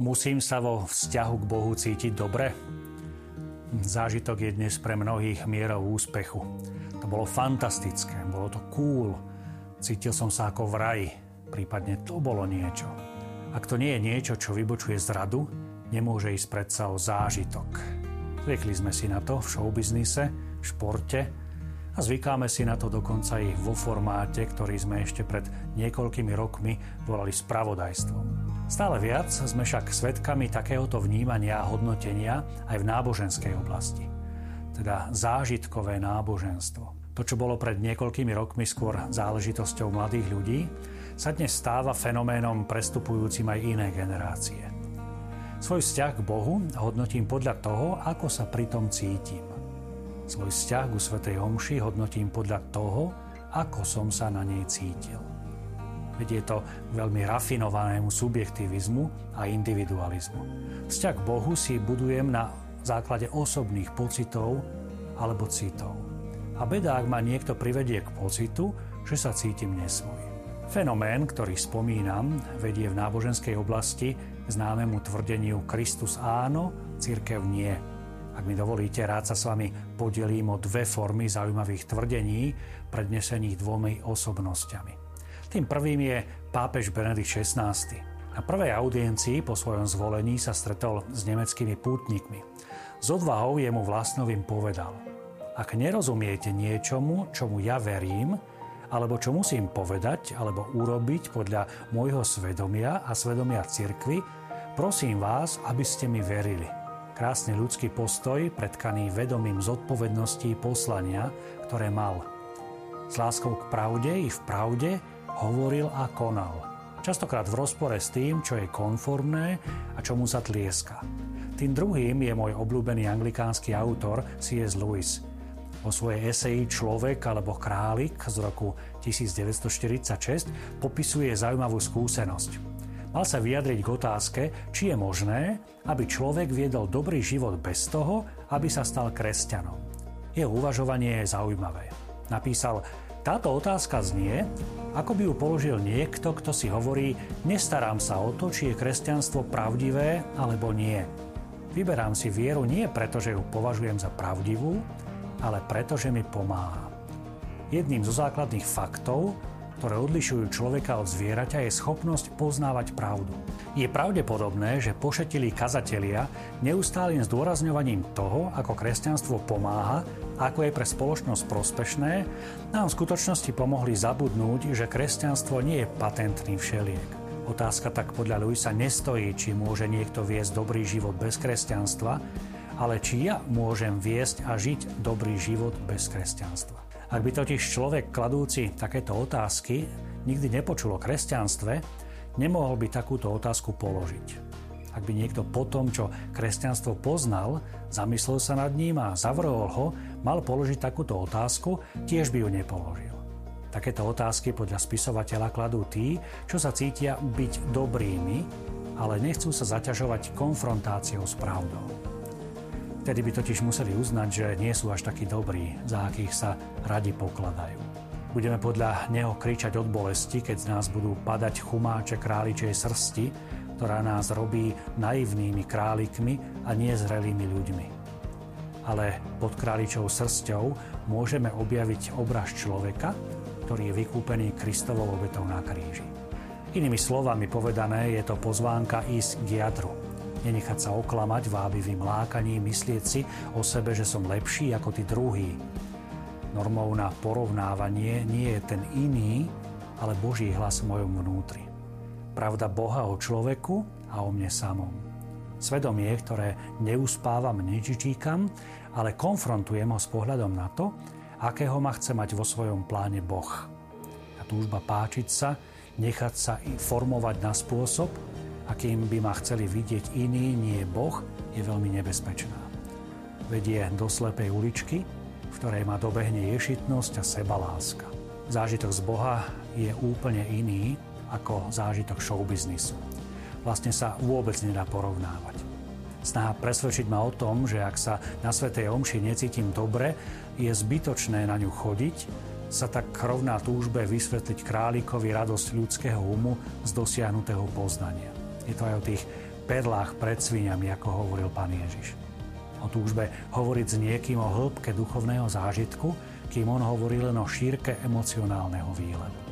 Musím sa vo vzťahu k Bohu cítiť dobre? Zážitok je dnes pre mnohých mierou úspechu. To bolo fantastické, bolo to cool. Cítil som sa ako v raji, prípadne to bolo niečo. Ak to nie je niečo, čo vybočuje zradu, nemôže ísť predsa o zážitok. Zvykli sme si na to v showbiznise, športe a zvykáme si na to dokonca i vo formáte, ktorý sme ešte pred niekoľkými rokmi volali spravodajstvom. Stále viac sme však svedkami takéhoto vnímania a hodnotenia aj v náboženskej oblasti. Teda zážitkové náboženstvo. To, čo bolo pred niekoľkými rokmi skôr záležitosťou mladých ľudí, sa dnes stáva fenoménom prestupujúcim aj iné generácie. Svoj vzťah k Bohu hodnotím podľa toho, ako sa pri tom cítim. Svoj vzťah ku Svetej Omši hodnotím podľa toho, ako som sa na nej cítil. Vedie to k veľmi rafinovanému subjektivizmu a individualizmu. Vzťah k Bohu si budujem na základe osobných pocitov alebo citov. A beda, ak ma niekto privedie k pocitu, že sa cítim nesvoj. Fenomén, ktorý spomínam, vedie v náboženskej oblasti známemu tvrdeniu Kristus áno, církev nie. Ak mi dovolíte, rád sa s vami podelím o dve formy zaujímavých tvrdení prednesených dvomi osobnosťami. Tým prvým je pápež Benedikt XVI. Na prvej audiencii po svojom zvolení sa stretol s nemeckými pútnikmi. S odvahou jemu vlastnovým povedal Ak nerozumiete niečomu, čomu ja verím, alebo čo musím povedať alebo urobiť podľa môjho svedomia a svedomia cirkvy, prosím vás, aby ste mi verili. Krásny ľudský postoj, predkaný vedomím zodpovedností poslania, ktoré mal. S láskou k pravde i v pravde hovoril a konal. Častokrát v rozpore s tým, čo je konformné a čomu sa tlieska. Tým druhým je môj obľúbený anglikánsky autor C.S. Lewis. Vo svojej eseji Človek alebo králik z roku 1946 popisuje zaujímavú skúsenosť. Mal sa vyjadriť k otázke, či je možné, aby človek viedol dobrý život bez toho, aby sa stal kresťanom. Jeho uvažovanie je zaujímavé. Napísal, táto otázka znie, ako by ju položil niekto, kto si hovorí, nestarám sa o to, či je kresťanstvo pravdivé alebo nie. Vyberám si vieru nie preto, že ju považujem za pravdivú, ale preto, že mi pomáha. Jedným zo základných faktov, ktoré odlišujú človeka od zvieraťa, je schopnosť poznávať pravdu. Je pravdepodobné, že pošetilí kazatelia neustálým zdôrazňovaním toho, ako kresťanstvo pomáha, ako je pre spoločnosť prospešné, nám v skutočnosti pomohli zabudnúť, že kresťanstvo nie je patentný všeliek. Otázka tak podľa Luisa nestojí, či môže niekto viesť dobrý život bez kresťanstva, ale či ja môžem viesť a žiť dobrý život bez kresťanstva. Ak by totiž človek kladúci takéto otázky nikdy nepočul o kresťanstve, nemohol by takúto otázku položiť. Ak by niekto po tom, čo kresťanstvo poznal, zamyslel sa nad ním a zavrhol ho, mal položiť takúto otázku, tiež by ju nepoložil. Takéto otázky podľa spisovateľa kladú tí, čo sa cítia byť dobrými, ale nechcú sa zaťažovať konfrontáciou s pravdou. Vtedy by totiž museli uznať, že nie sú až takí dobrí, za akých sa radi pokladajú. Budeme podľa neho kričať od bolesti, keď z nás budú padať chumáče králičej srsti, ktorá nás robí naivnými králikmi a nezrelými ľuďmi. Ale pod králičou srsťou môžeme objaviť obraz človeka, ktorý je vykúpený Kristovou obetou na kríži. Inými slovami povedané, je to pozvánka ísť k jadru, nenechať sa oklamať vábivým lákaním, myslieť si o sebe, že som lepší ako tí druhí. Normou na porovnávanie nie je ten iný, ale Boží hlas v mojom vnútri. Pravda Boha o človeku a o mne samom. Svedomie, ktoré neuspávam, nečičíkam, ale konfrontujem ho s pohľadom na to, akého ma chce mať vo svojom pláne Boh. A túžba páčiť sa, nechať sa formovať na spôsob, akým by ma chceli vidieť iní, nie Boh, je veľmi nebezpečná. Vedie do slepej uličky, v ktorej ma dobehne ješitnosť a sebaláska. Zážitok z Boha je úplne iný ako zážitok showbiznisu. Vlastne sa vôbec nedá porovnávať. Snaha presvedčiť ma o tom, že ak sa na Svetej Omši necítim dobre, je zbytočné na ňu chodiť, sa tak rovná túžbe vysvetliť králikovi radosť ľudského umu z dosiahnutého poznania. Je to aj o tých perlách pred sviniami, ako hovoril pán Ježiš. O túžbe hovoriť s niekým o hĺbke duchovného zážitku, kým on hovorí len o šírke emocionálneho výlevu.